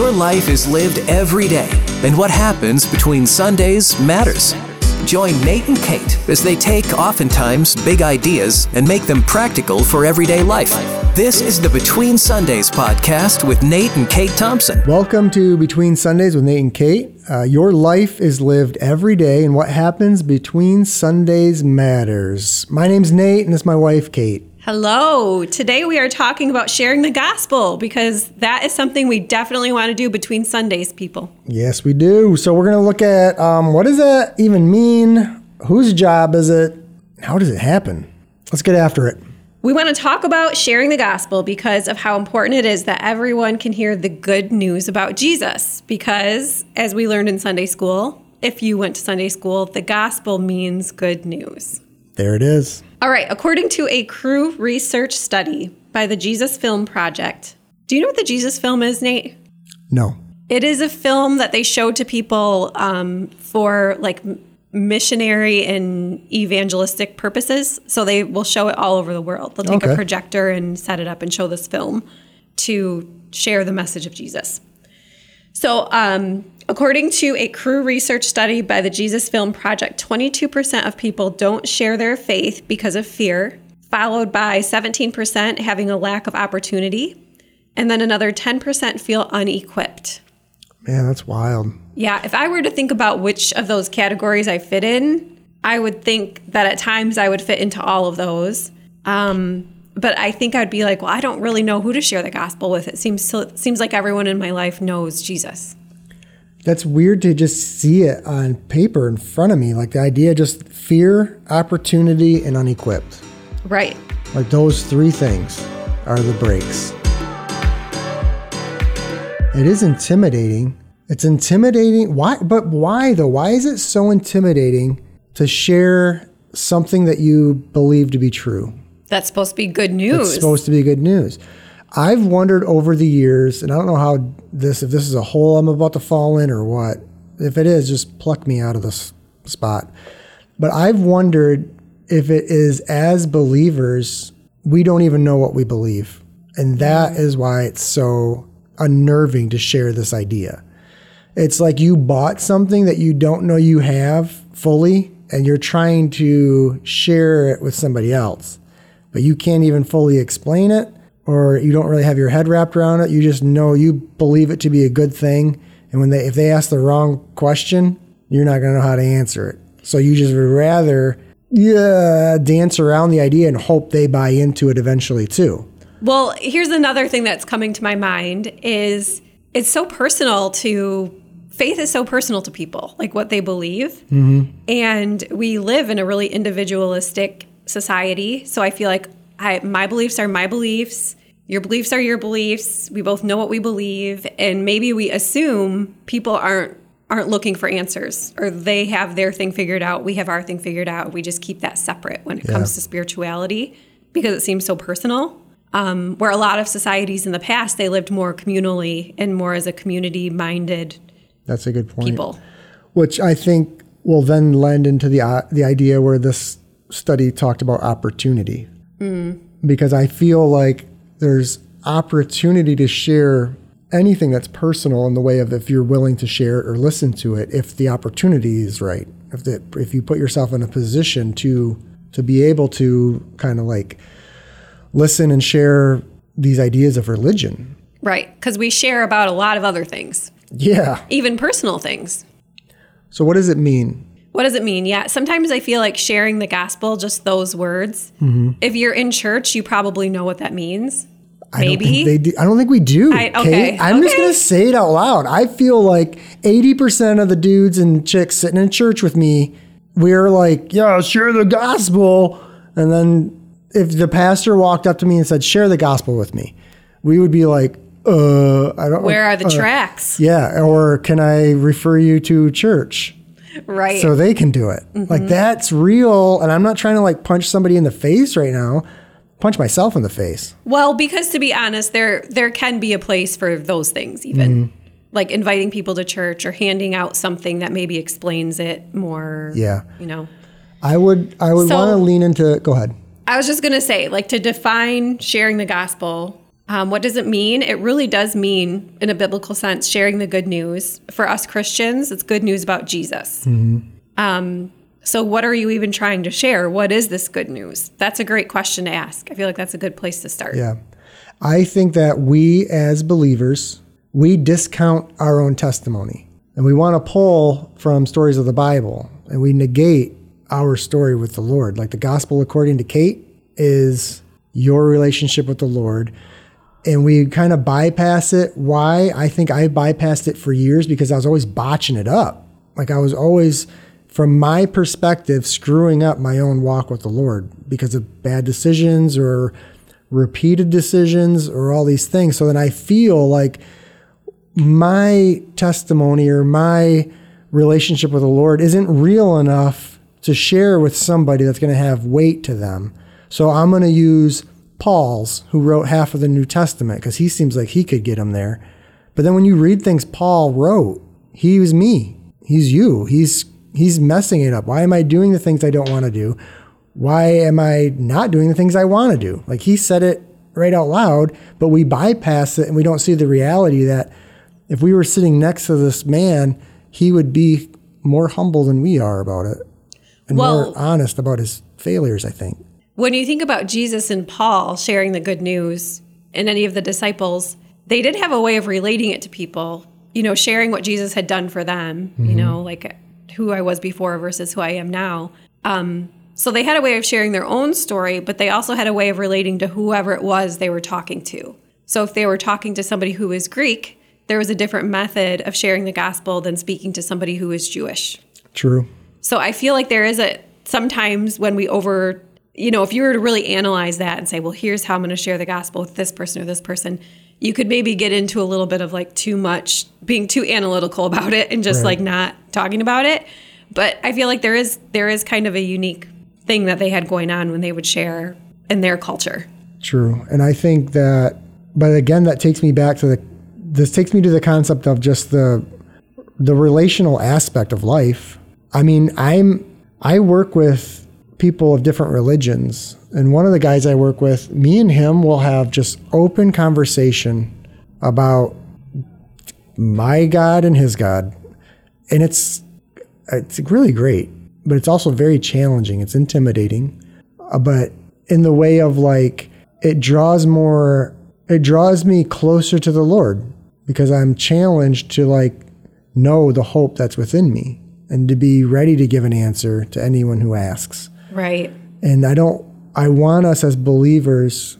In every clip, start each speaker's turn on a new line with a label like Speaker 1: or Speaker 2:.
Speaker 1: Your life is lived every day, and what happens between Sundays matters. Join Nate and Kate as they take oftentimes big ideas and make them practical for everyday life. This is the Between Sundays podcast with Nate and Kate Thompson.
Speaker 2: Welcome to Between Sundays with Nate and Kate. Uh, your life is lived every day, and what happens between Sundays matters. My name's Nate, and this is my wife, Kate.
Speaker 3: Hello. Today we are talking about sharing the gospel because that is something we definitely want to do between Sundays, people.
Speaker 2: Yes, we do. So we're going to look at um, what does that even mean? Whose job is it? How does it happen? Let's get after it.
Speaker 3: We want to talk about sharing the gospel because of how important it is that everyone can hear the good news about Jesus. Because, as we learned in Sunday school, if you went to Sunday school, the gospel means good news.
Speaker 2: There it is.
Speaker 3: All right, according to a Cru research study by the Jesus Film Project. Do you know what the Jesus Film is, Nate?
Speaker 2: No.
Speaker 3: It is a film that they show to people um, for like missionary and evangelistic purposes. So they will show it all over the world. They'll take
Speaker 2: Okay.
Speaker 3: a projector and set it up and show this film to share the message of Jesus. So, um, according to a Cru research study by the Jesus Film Project, 22% of people don't share their faith because of fear, followed by 17% having a lack of opportunity, and then another 10% feel unequipped.
Speaker 2: Man, that's wild.
Speaker 3: Yeah, if I were to think about which of those categories I fit in, I would think that at times I would fit into all of those. Um, but I think I'd be like, well, I don't really know who to share the gospel with. It seems seems like everyone in my life knows Jesus.
Speaker 2: That's weird to just see it on paper in front of me. Like the idea just fear, opportunity, and unequipped.
Speaker 3: Right.
Speaker 2: Like those three things are the breaks. It is intimidating. It's intimidating. Why? But why though? Why is it so intimidating to share something that you believe to be true?
Speaker 3: That's supposed to be good news.
Speaker 2: It's supposed to be good news. I've wondered over the years, and I don't know how this, if this is a hole I'm about to fall in or what. If it is, just pluck me out of this spot. But I've wondered if it is as believers, we don't even know what we believe. And that mm. is why it's so unnerving to share this idea. It's like you bought something that you don't know you have fully, and you're trying to share it with somebody else but you can't even fully explain it or you don't really have your head wrapped around it. You just know you believe it to be a good thing. And when they if they ask the wrong question, you're not going to know how to answer it. So you just would rather yeah, dance around the idea and hope they buy into it eventually too.
Speaker 3: Well, here's another thing that's coming to my mind is it's so personal to faith is so personal to people, like what they believe. Mm-hmm. And we live in a really individualistic society. So I feel like I, my beliefs are my beliefs. Your beliefs are your beliefs. We both know what we believe, and maybe we assume people aren't aren't looking for answers or they have their thing figured out. We have our thing figured out. We just keep that separate when it comes to spirituality because it seems so personal. Um, where a lot of societies in the past they lived more communally and more as a community minded
Speaker 2: That's a good point.
Speaker 3: people.
Speaker 2: Which I think will then lend into the uh, the idea where this study talked about opportunity. Because I feel like there's opportunity to share anything that's personal in the way of if you're willing to share it or listen to it if the opportunity is right. If the, if you put yourself in a position to to be able to kind of like listen and share these ideas of religion.
Speaker 3: Right. Because we share about a lot of other things,
Speaker 2: Yeah.
Speaker 3: even personal things.
Speaker 2: So what does it mean?
Speaker 3: What does it mean? Yeah, sometimes I feel like sharing the gospel, just those words. If you're in church, you probably know what that means.
Speaker 2: I don't
Speaker 3: Maybe.
Speaker 2: they do. I don't think we do.
Speaker 3: I- okay,
Speaker 2: Kate. I'm just gonna say it out loud. I feel like 80% of the dudes and chicks sitting in church with me, we're like, "Yeah, share the gospel," and then if the pastor walked up to me and said, "Share the gospel with me," we would be like, "Uh, I don't."
Speaker 3: Where are the
Speaker 2: uh,
Speaker 3: tracts?
Speaker 2: Yeah, or can I refer you to church?
Speaker 3: Right.
Speaker 2: so they can do it.
Speaker 3: Mm-hmm.
Speaker 2: Like that's real. And I'm not trying to like punch somebody in the face right now. Punch myself in the face.
Speaker 3: well, because to be honest, there there can be a place for those things, even
Speaker 2: Mm-hmm.
Speaker 3: like inviting people to church or handing out something that maybe explains it more.
Speaker 2: Yeah.
Speaker 3: You know.
Speaker 2: I would I would
Speaker 3: So-
Speaker 2: want to lean into go ahead.
Speaker 3: I was just gonna say, like to define sharing the gospel. Um, what does it mean? It really does mean, in a biblical sense, sharing the good news. For us Christians, it's good news about Jesus. Um, so, what are you even trying to share? What is this good news? That's a great question to ask. I feel like that's a good place to start.
Speaker 2: Yeah. I think that we as believers, we discount our own testimony and we want to pull from stories of the Bible and we negate our story with the Lord. Like the gospel according to Kate is your relationship with the Lord. And we kind of bypass it. Why? I think I bypassed it for years because I was always botching it up. Like I was always, from my perspective, screwing up my own walk with the Lord because of bad decisions or repeated decisions or all these things. So then I feel like my testimony or my relationship with the Lord isn't real enough to share with somebody that's going to have weight to them. So I'm going to use Paul's, who wrote half of the New Testament, because he seems like he could get them there. But then when you read things Paul wrote, he was me. He's you. He's he's messing it up. Why am I doing the things I don't want to do? Why am I not doing the things I want to do? Like he said it right out loud, but we bypass it and we don't see the reality that if we were sitting next to this man, he would be more humble than we are about it and
Speaker 3: Well-
Speaker 2: more honest about his failures, I think.
Speaker 3: When you think about Jesus and Paul sharing the good news and any of the disciples, they did have a way of relating it to people, you know, sharing what Jesus had done for them, you know, like who I was before versus who I am now. Um, so they had a way of sharing their own story, but they also had a way of relating to whoever it was they were talking to. So if they were talking to somebody who was Greek, there was a different method of sharing the gospel than speaking to somebody who is Jewish.
Speaker 2: True.
Speaker 3: So I feel like there is a sometimes when we over, you know, if you were to really analyze that and say, well, here's how I'm going to share the gospel with this person or this person, you could maybe get into a little bit of like too much, being too analytical about it and just
Speaker 2: Right.
Speaker 3: like not talking about it. But I feel like there is there is kind of a unique thing that they had going on when they would share in their culture.
Speaker 2: True. And I think that, but again, that takes me back to the, this takes me to the concept of just the, the relational aspect of life. I mean, I'm, I work with people of different religions. And one of the guys I work with, me and him will have just open conversation about my God and his God. And it's, it's really great, but it's also very challenging. It's intimidating. Uh, but in the way of like it draws more it draws me closer to the lord because i'm challenged to like know the hope that's within me and to be ready to give an answer to anyone who asks
Speaker 3: Right.
Speaker 2: and i don't i want us as believers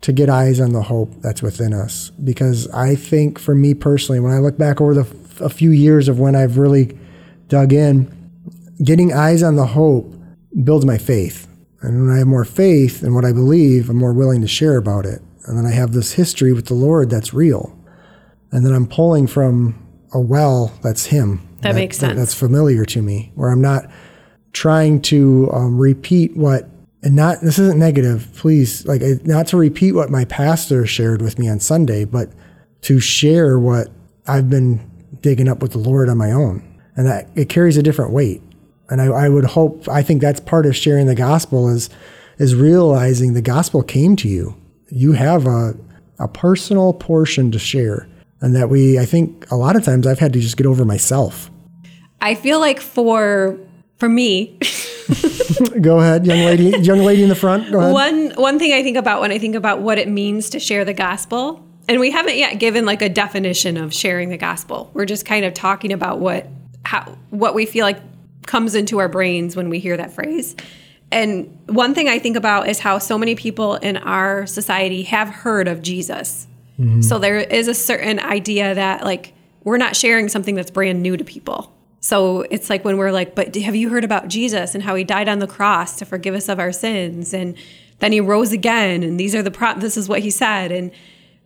Speaker 2: to get eyes on the hope that's within us because i think for me personally when i look back over the f- a few years of when i've really dug in getting eyes on the hope builds my faith. And when I have more faith in what I believe, I'm more willing to share about it. And then I have this history with the Lord that's real. And then I'm pulling from a well that's Him.
Speaker 3: That makes sense.
Speaker 2: that's familiar to me, where I'm not trying to um, repeat what, and not, this isn't negative, please, like, not to repeat what my pastor shared with me on Sunday, but to share what I've been digging up with the Lord on my own. And that it carries a different weight. And I, I would hope, I think that's part of sharing the gospel is, is realizing the gospel came to you. You have a, a personal portion to share. And that we, I think a lot of times I've had to just get over myself.
Speaker 3: I feel like for for me,
Speaker 2: Go ahead, young lady, young lady in the front. Go ahead.
Speaker 3: One one thing I think about when I think about what it means to share the gospel, and we haven't yet given like a definition of sharing the gospel. We're just kind of talking about what how what we feel like comes into our brains when we hear that phrase. And one thing I think about is how so many people in our society have heard of Jesus. Mm-hmm. So there is a certain idea that like we're not sharing something that's brand new to people. So it's like when we're like, but have you heard about Jesus and how he died on the cross to forgive us of our sins and then he rose again and these are the pro- this is what he said and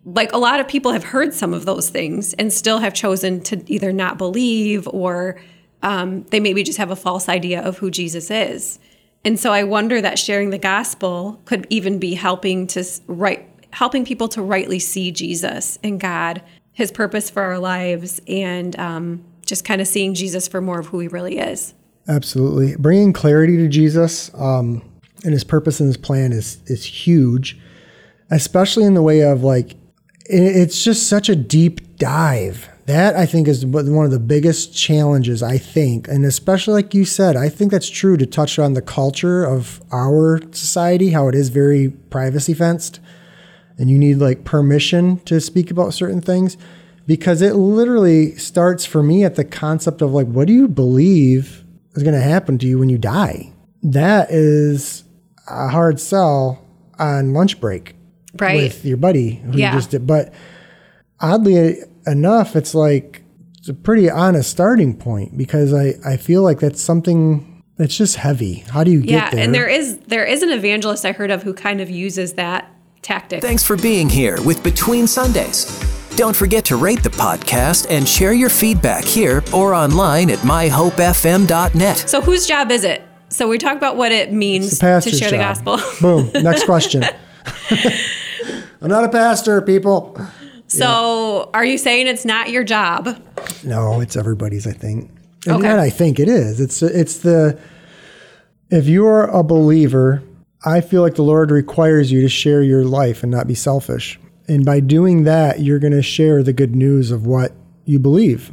Speaker 3: like a lot of people have heard some of those things and still have chosen to either not believe or um, they maybe just have a false idea of who Jesus is. And so I wonder that sharing the gospel could even be helping to right helping people to rightly see Jesus and God, His purpose for our lives, and um, just kind of seeing Jesus for more of who He really is.
Speaker 2: Absolutely. Bringing clarity to Jesus um, and his purpose and his plan is, is huge. especially in the way of like, it's just such a deep dive. That I think is one of the biggest challenges, I think. And especially like you said, I think that's true to touch on the culture of our society, how it is very privacy fenced and you need like permission to speak about certain things because it literally starts for me at the concept of like what do you believe is going to happen to you when you die that is a hard sell on lunch break
Speaker 3: Right.
Speaker 2: with your buddy who
Speaker 3: Yeah.
Speaker 2: you just did but oddly enough it's like it's a pretty honest starting point because i i feel like that's something that's just heavy how do you
Speaker 3: yeah,
Speaker 2: get there
Speaker 3: and there is there is an evangelist I heard of who kind of uses that tactic.
Speaker 1: Thanks for being here with Between Sundays. Don't forget to rate the podcast and share your feedback here or online at myhopefm.net.
Speaker 3: So whose job is it? So we talk about what it means to
Speaker 2: pastor's
Speaker 3: share the gospel.
Speaker 2: Boom. Next question. I'm not a pastor, people.
Speaker 3: So are you saying it's not your job?
Speaker 2: No, it's everybody's. I think. And
Speaker 3: Okay.
Speaker 2: not I think it is. It's it's the if you're a believer, I feel like the Lord requires you to share your life and not be selfish. And by doing that, you're going to share the good news of what you believe.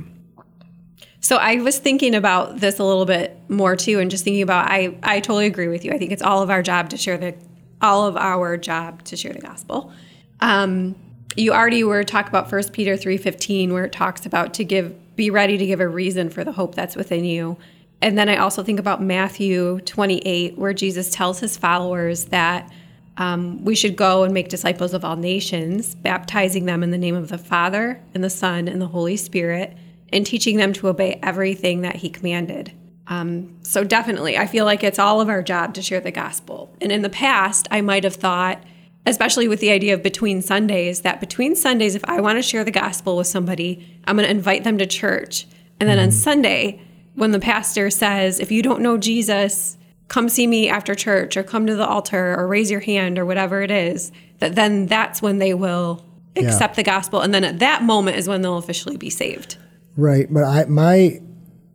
Speaker 3: So I was thinking about this a little bit more too, and just thinking about I I totally agree with you. I think it's all of our job to share the all of our job to share the gospel. Um, you already were talking about First Peter three fifteen, where it talks about to give be ready to give a reason for the hope that's within you. And then I also think about Matthew twenty eight, where Jesus tells his followers that um, we should go and make disciples of all nations, baptizing them in the name of the Father and the Son and the Holy Spirit, and teaching them to obey everything that He commanded. Um, so, definitely, I feel like it's all of our job to share the gospel. And in the past, I might have thought, especially with the idea of between Sundays, that between Sundays, if I want to share the gospel with somebody, I'm going to invite them to church. And then on Sunday, when the pastor says, if you don't know Jesus, come see me after church or come to the altar or raise your hand or whatever it is, that then that's when they will accept the gospel. And then at that moment is when they'll officially be saved.
Speaker 2: Right, but I my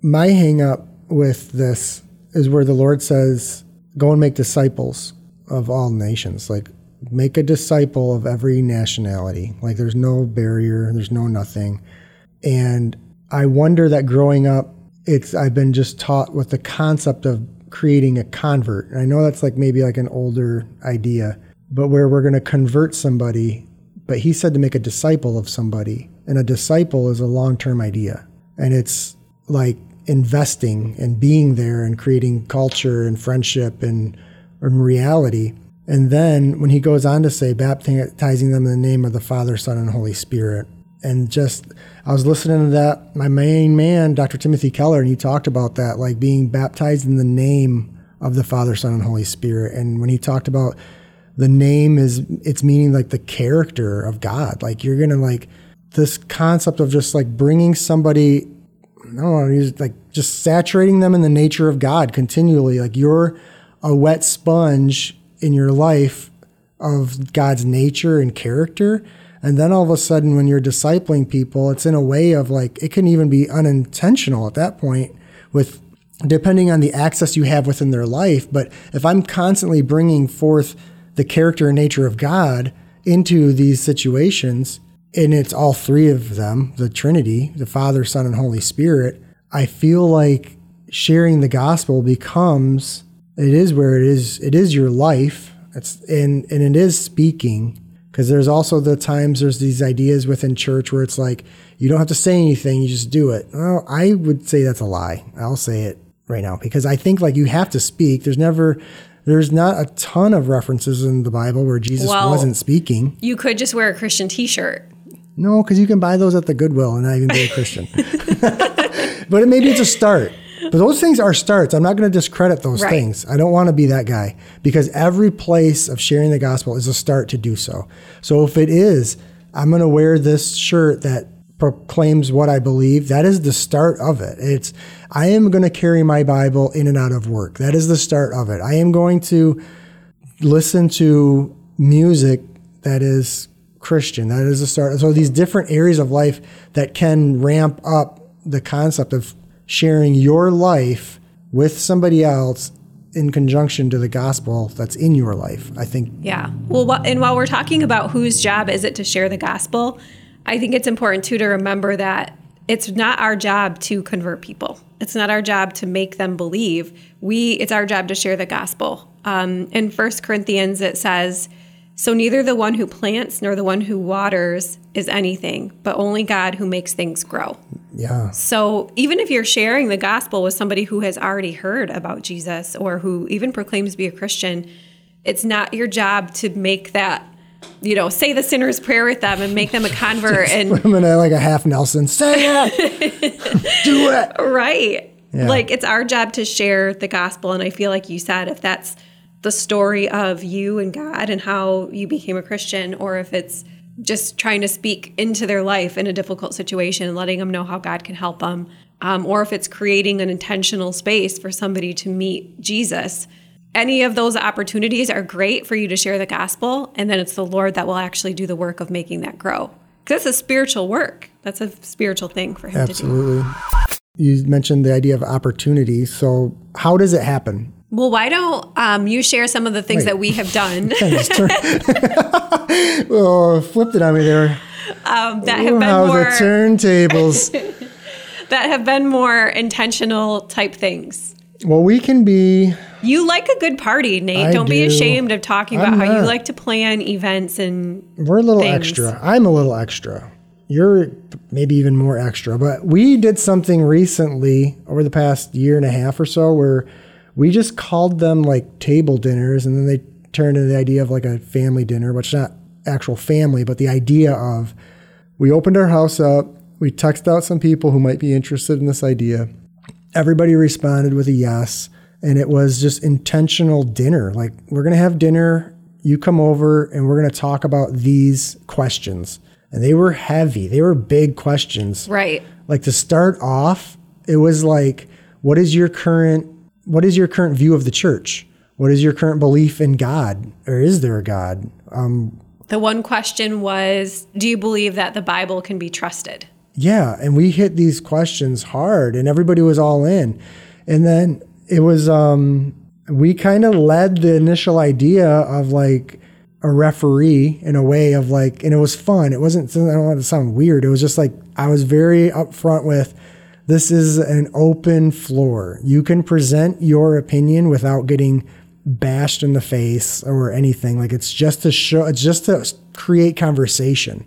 Speaker 2: my hang up with this is where the Lord says, "Go and make disciples of all nations." Like make a disciple of every nationality. Like there's no barrier, there's no nothing. And I wonder that growing up, it's I've been just taught with the concept of creating a convert. And I know that's like maybe like an older idea, but where we're going to convert somebody, but he said to make a disciple of somebody. And a disciple is a long-term idea. And it's like investing and being there and creating culture and friendship and, and reality. And then when he goes on to say, baptizing them in the name of the Father, Son, and Holy Spirit. And just, I was listening to that, my main man, Dr. Timothy Keller, and he talked about that, like being baptized in the name of the Father, Son, and Holy Spirit. And when he talked about the name is, it's meaning like the character of God. Like you're going to like, this concept of just like bringing somebody, I don't know, like just saturating them in the nature of God continually. Like you're a wet sponge in your life of God's nature and character. And then all of a sudden, when you're discipling people, it's in a way of like, it can even be unintentional at that point with depending on the access you have within their life. But if I'm constantly bringing forth the character and nature of God into these situations, and it's all three of them the Trinity, the Father, Son, and Holy Spirit, I feel like sharing the gospel becomes it is where it is it is your life it's and and it is speaking because there's also the times there's these ideas within church where it's like you don't have to say anything you just do it. Well i would say that's a lie. I'll say it right now because i think like you have to speak. There's never there's not a ton of references in the bible where jesus
Speaker 3: Well-
Speaker 2: wasn't speaking.
Speaker 3: You could just wear a Christian t shirt.
Speaker 2: no because you can buy those at the goodwill and not even be a christian. But it, maybe it's a start but those things are starts i'm not going to discredit those
Speaker 3: Right.
Speaker 2: things i don't want to be that guy because every place of sharing the gospel is a start to do so so if it is i'm going to wear this shirt that proclaims what i believe that is the start of it it's i am going to carry my bible in and out of work that is the start of it i am going to listen to music that is Christian. That is the start. So these different areas of life that can ramp up the concept of sharing your life with somebody else in conjunction to the gospel that's in your life. I think.
Speaker 3: Yeah. Well, and while we're talking about whose job is it to share the gospel, I think it's important too to remember that it's not our job to convert people. It's not our job to make them believe. We it's our job to share the gospel. Um, in First Corinthians, it says, "So neither the one who plants nor the one who waters is anything, but only God who makes things grow."
Speaker 2: Yeah.
Speaker 3: So even if you're sharing the gospel with somebody who has already heard about Jesus or who even proclaims to be a Christian, it's not your job to make that you know, say the sinner's prayer with them and make them a convert and
Speaker 2: I'm gonna like a half Nelson. Say it. Do it.
Speaker 3: right.
Speaker 2: Yeah.
Speaker 3: Like it's our job to share the gospel and I feel like you said if that's the story of you and God and how you became a Christian or if it's just trying to speak into their life in a difficult situation and letting them know how God can help them um, or if it's creating an intentional space for somebody to meet Jesus any of those opportunities are great for you to share the gospel and then it's the lord that will actually do the work of making that grow because that's a spiritual work that's a spiritual thing for him to do
Speaker 2: Absolutely. You mentioned the idea of opportunity. So how does it happen?
Speaker 3: Well why don't um, you share some of the things
Speaker 2: Wait.
Speaker 3: that we have done
Speaker 2: oh, flipped it on me there.
Speaker 3: um, that have
Speaker 2: Ooh,
Speaker 3: been
Speaker 2: how
Speaker 3: more
Speaker 2: the turntables.
Speaker 3: that have been more intentional type things
Speaker 2: well, we can be.
Speaker 3: you like a good party nate
Speaker 2: I
Speaker 3: don't be ashamed of talking about
Speaker 2: I'm
Speaker 3: how you like to plan events and
Speaker 2: We're a little
Speaker 3: things.
Speaker 2: extra. I'm a little extra. You're maybe even more extra. But we did something recently over the past year and a half or so where we just called them like table dinners and then they turned into the idea of like a family dinner, which is not actual family, but the idea of we opened our house up, we texted out some people who might be interested in this idea. Everybody responded with a yes. And it was just intentional dinner. Like, we're going to have dinner. You come over and we're going to talk about these questions. And they were heavy, they were big questions.
Speaker 3: right
Speaker 2: Like, to start off, it was like, what is your current what is your current view of the church? What is your current belief in God? Or is there a God? Um,
Speaker 3: the one question was do you believe that the bible can be trusted
Speaker 2: Yeah, and we hit these questions hard, and everybody was all in. And then it was um, we kind of led the initial idea of like a referee in a way of like, and it was fun. It wasn't. I don't want to sound weird. It was just like I was very upfront with. This is an open floor. You can present your opinion without getting bashed in the face or anything. Like it's just to show. It's just to create conversation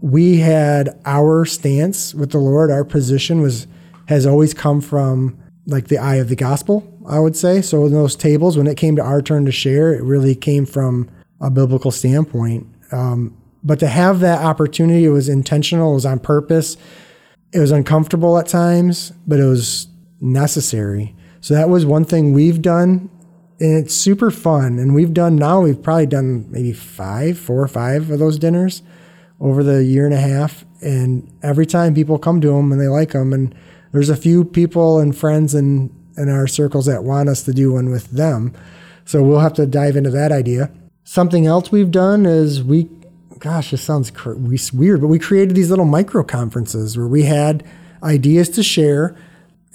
Speaker 2: we had our stance with the Lord, our position was has always come from like the eye of the gospel, I would say. So in those tables, when it came to our turn to share, it really came from a biblical standpoint. Um, but to have that opportunity, it was intentional, it was on purpose. It was uncomfortable at times, but it was necessary. So that was one thing we've done and it's super fun. And we've done now, we've probably done maybe five, four or five of those dinners over the year and a half. And every time people come to them and they like them, and there's a few people and friends in, in our circles that want us to do one with them. So we'll have to dive into that idea. Something else we've done is we, gosh, this sounds cr- weird, but we created these little micro conferences where we had ideas to share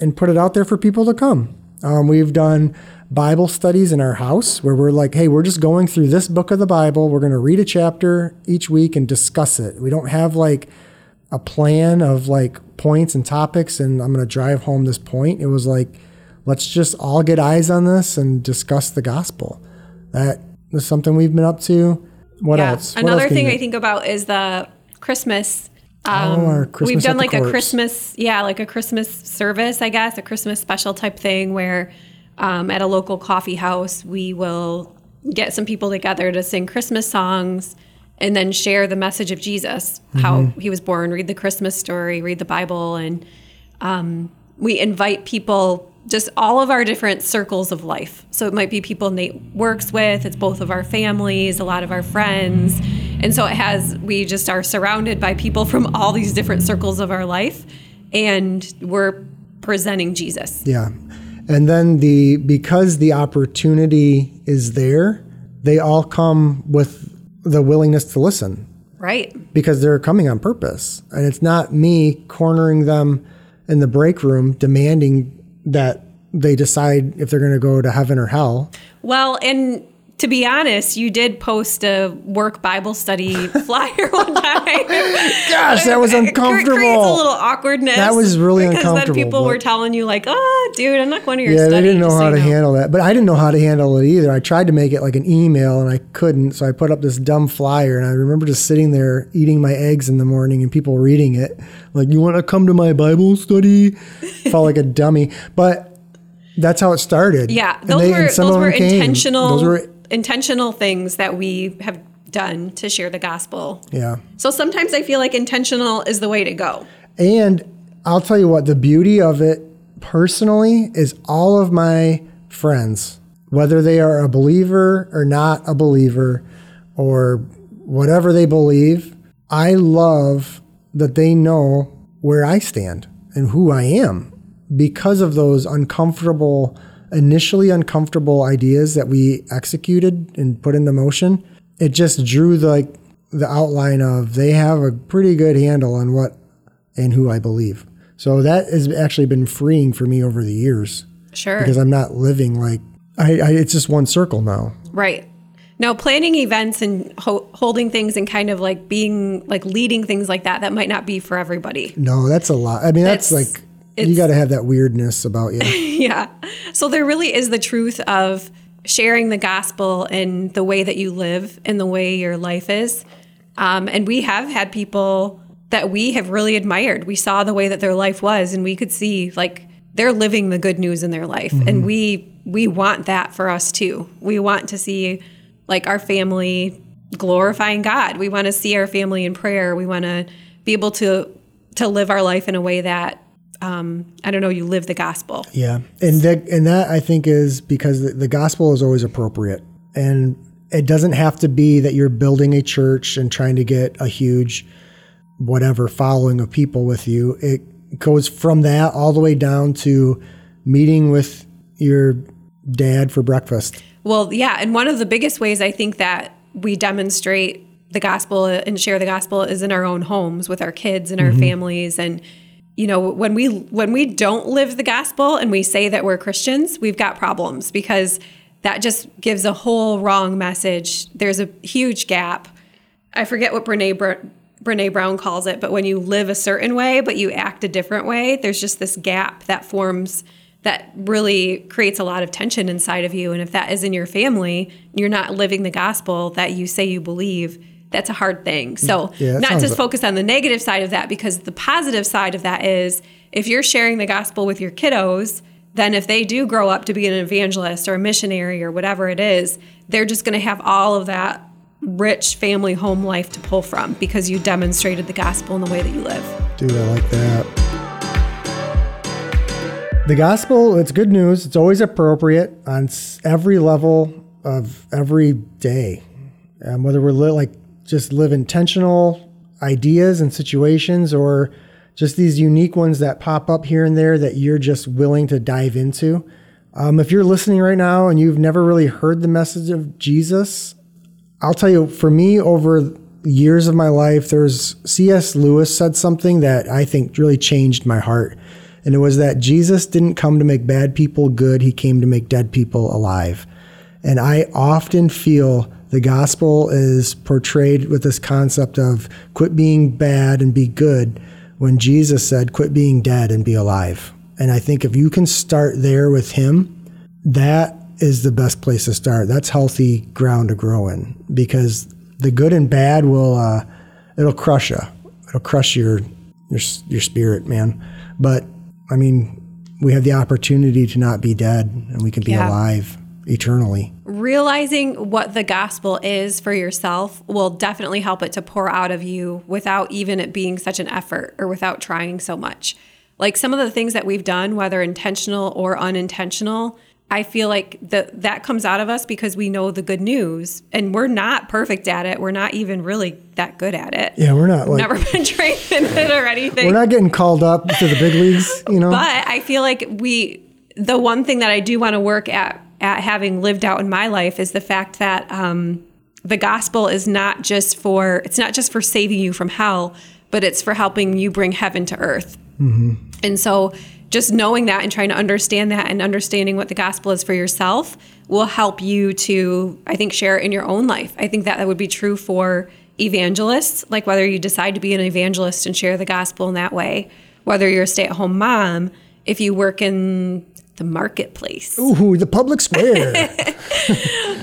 Speaker 2: and put it out there for people to come. Um, we've done Bible studies in our house where we're like, hey, we're just going through this book of the Bible. We're going to read a chapter each week and discuss it. We don't have like a plan of like points and topics and I'm going to drive home this point. It was like, let's just all get eyes on this and discuss the gospel. That is something we've been up to. What else? What
Speaker 3: Another
Speaker 2: else
Speaker 3: thing I think about is the Christmas.
Speaker 2: Oh,
Speaker 3: Um,
Speaker 2: Christmas
Speaker 3: we've done like a. Christmas, yeah, like a Christmas service, I guess, a Christmas special type thing where um, at a local coffee house we will get some people together to sing Christmas songs and then share the message of Jesus, how
Speaker 2: Mm-hmm.
Speaker 3: he was born, read the Christmas story, read the Bible, and um, we invite people just all of our different circles of life. So it might be people Nate works with, it's both of our families, a lot of our friends. And so it has, we just are surrounded by people from all these different circles of our life, and we're presenting Jesus.
Speaker 2: Yeah. And then the because the opportunity is there, they all come with the willingness to listen
Speaker 3: Right.
Speaker 2: because they're coming on purpose. And it's not me cornering them in the break room demanding that they decide if they're going to go to heaven or hell.
Speaker 3: Well, and to be honest, you did post a work Bible study flyer one time.
Speaker 2: Gosh, that was uncomfortable.
Speaker 3: It creates a little awkwardness.
Speaker 2: That was really uncomfortable.
Speaker 3: because
Speaker 2: uncomfortable,
Speaker 3: then people were telling you like, "Oh, dude, I'm not going to your
Speaker 2: Yeah,
Speaker 3: study."
Speaker 2: they didn't know how to handle that. But I didn't know how to handle it either. I tried to make it like an email and I couldn't. So I put up this dumb flyer and I remember just sitting there eating my eggs in the morning and people reading it. Like, you want to come to my Bible study? Felt like a dummy. But that's how it started.
Speaker 3: Yeah,
Speaker 2: And
Speaker 3: those
Speaker 2: they-
Speaker 3: were those were
Speaker 2: came.
Speaker 3: intentional
Speaker 2: Those were,
Speaker 3: intentional things that we have done to share the gospel.
Speaker 2: yeah.
Speaker 3: So sometimes I feel like intentional is the way to go.
Speaker 2: And I'll tell you what, the beauty of it personally is all of my friends, whether they are a believer or not a believer or whatever they believe, I love that they know where I stand and who I am because of those uncomfortable, initially uncomfortable ideas that we executed and put into motion. It just drew the, like the outline of they have a pretty good handle on what and who I believe. So that has actually been freeing for me over the years
Speaker 3: Sure.
Speaker 2: because I'm not living like I, I it's just one circle now.
Speaker 3: Right. Now, planning events and ho- holding things and kind of like being like leading things like that, that might not be for everybody.
Speaker 2: No, that's a lot. I mean, that's,
Speaker 3: That's-
Speaker 2: like you got to have that weirdness about you.
Speaker 3: yeah. So there really is the truth of sharing the gospel in the way that you live and the way your life is. Um, and we have had people that we have really admired. We saw the way that their life was, and we could see like they're living the good news in their life, and we we want that for us too. We want to see like our family glorifying God. We want to see our family in prayer. We want to be able to to live our life in a way that um, I don't know. You live the gospel.
Speaker 2: Yeah, and that and that I think is because the, the gospel is always appropriate, and it doesn't have to be that you're building a church and trying to get a huge whatever following of people with you. It goes from that all the way down to meeting with your dad for breakfast.
Speaker 3: Well, yeah, and one of the biggest ways I think that we demonstrate the gospel and share the gospel is in our own homes with our kids and our families and you know when we when we don't live the gospel and we say that we're Christians, we've got problems because that just gives a whole wrong message. There's a huge gap. I forget what Brene Br- Brene Brown calls it, but when you live a certain way but you act a different way, there's just this gap that forms that really creates a lot of tension inside of you. And if that is in your family, you're not living the gospel that you say you believe. That's a hard thing. So,
Speaker 2: Yeah,
Speaker 3: not
Speaker 2: just
Speaker 3: focus on the negative side of that, because the positive side of that is if you're sharing the gospel with your kiddos, then if they do grow up to be an evangelist or a missionary or whatever it is, they're just going to have all of that rich family home life to pull from because you demonstrated the gospel in the way that you live.
Speaker 2: Dude, I like that. The gospel, it's good news. It's always appropriate on every level of every day. Um, whether we're li- like just live intentional ideas and situations or just these unique ones that pop up here and there that you're just willing to dive into. Um, if you're listening right now and you've never really heard the message of Jesus, I'll tell you, for me, over years of my life, there's C.S. Lewis said something that I think really changed my heart. And it was that Jesus didn't come to make bad people good, he came to make dead people alive. And I often feel the gospel is portrayed with this concept of quit being bad and be good when Jesus said, quit being dead and be alive. And I think if you can start there with him, that is the best place to start. That's healthy ground to grow in because the good and bad will uh, it'll crush you. It'll crush your your your spirit, man. But I mean, we have the opportunity to not be dead and we can be
Speaker 3: Yeah.
Speaker 2: alive eternally.
Speaker 3: realizing what the gospel is for yourself will definitely help it to pour out of you without even it being such an effort or without trying so much. Like some of the things that we've done, whether intentional or unintentional, I feel like that that comes out of us because we know the good news and we're not perfect at it. We're not even really that good at it.
Speaker 2: Yeah, we're not like
Speaker 3: Never been trained in it or anything.
Speaker 2: we're not getting called up to the big leagues, you know.
Speaker 3: But I feel like we, the one thing that I do want to work at, at having lived out in my life is the fact that um, the gospel is not just for, it's not just for saving you from hell, but it's for helping you bring heaven to earth. And so just knowing that and trying to understand that and understanding what the gospel is for yourself will help you to, I think, share it in your own life. I think that that would be true for evangelists, like whether you decide to be an evangelist and share the gospel in that way, whether you're a stay at home mom, if you work in the marketplace.
Speaker 2: Ooh, the public square.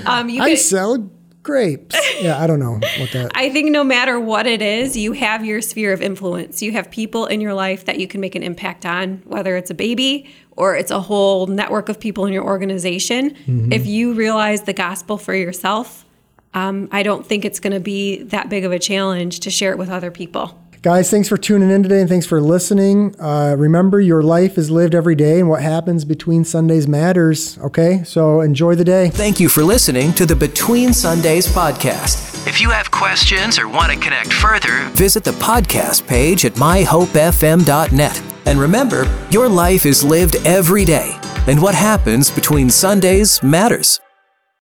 Speaker 3: Um, you
Speaker 2: I
Speaker 3: could-
Speaker 2: sell grapes. Yeah, I don't know what that.
Speaker 3: I think no matter what it is, you have your sphere of influence. You have people in your life that you can make an impact on, whether it's a baby or it's a whole network of people in your organization. If you realize the gospel for yourself, um, I don't think it's going to be that big of a challenge to share it with other people.
Speaker 2: Guys, thanks for tuning in today and thanks for listening. Uh, remember, your life is lived every day, and what happens between Sundays matters. Okay, so enjoy the day.
Speaker 1: Thank you for listening to the Between Sundays podcast. If you have questions or want to connect further, visit the podcast page at myhopefm.net. And remember, your life is lived every day, and what happens between Sundays matters.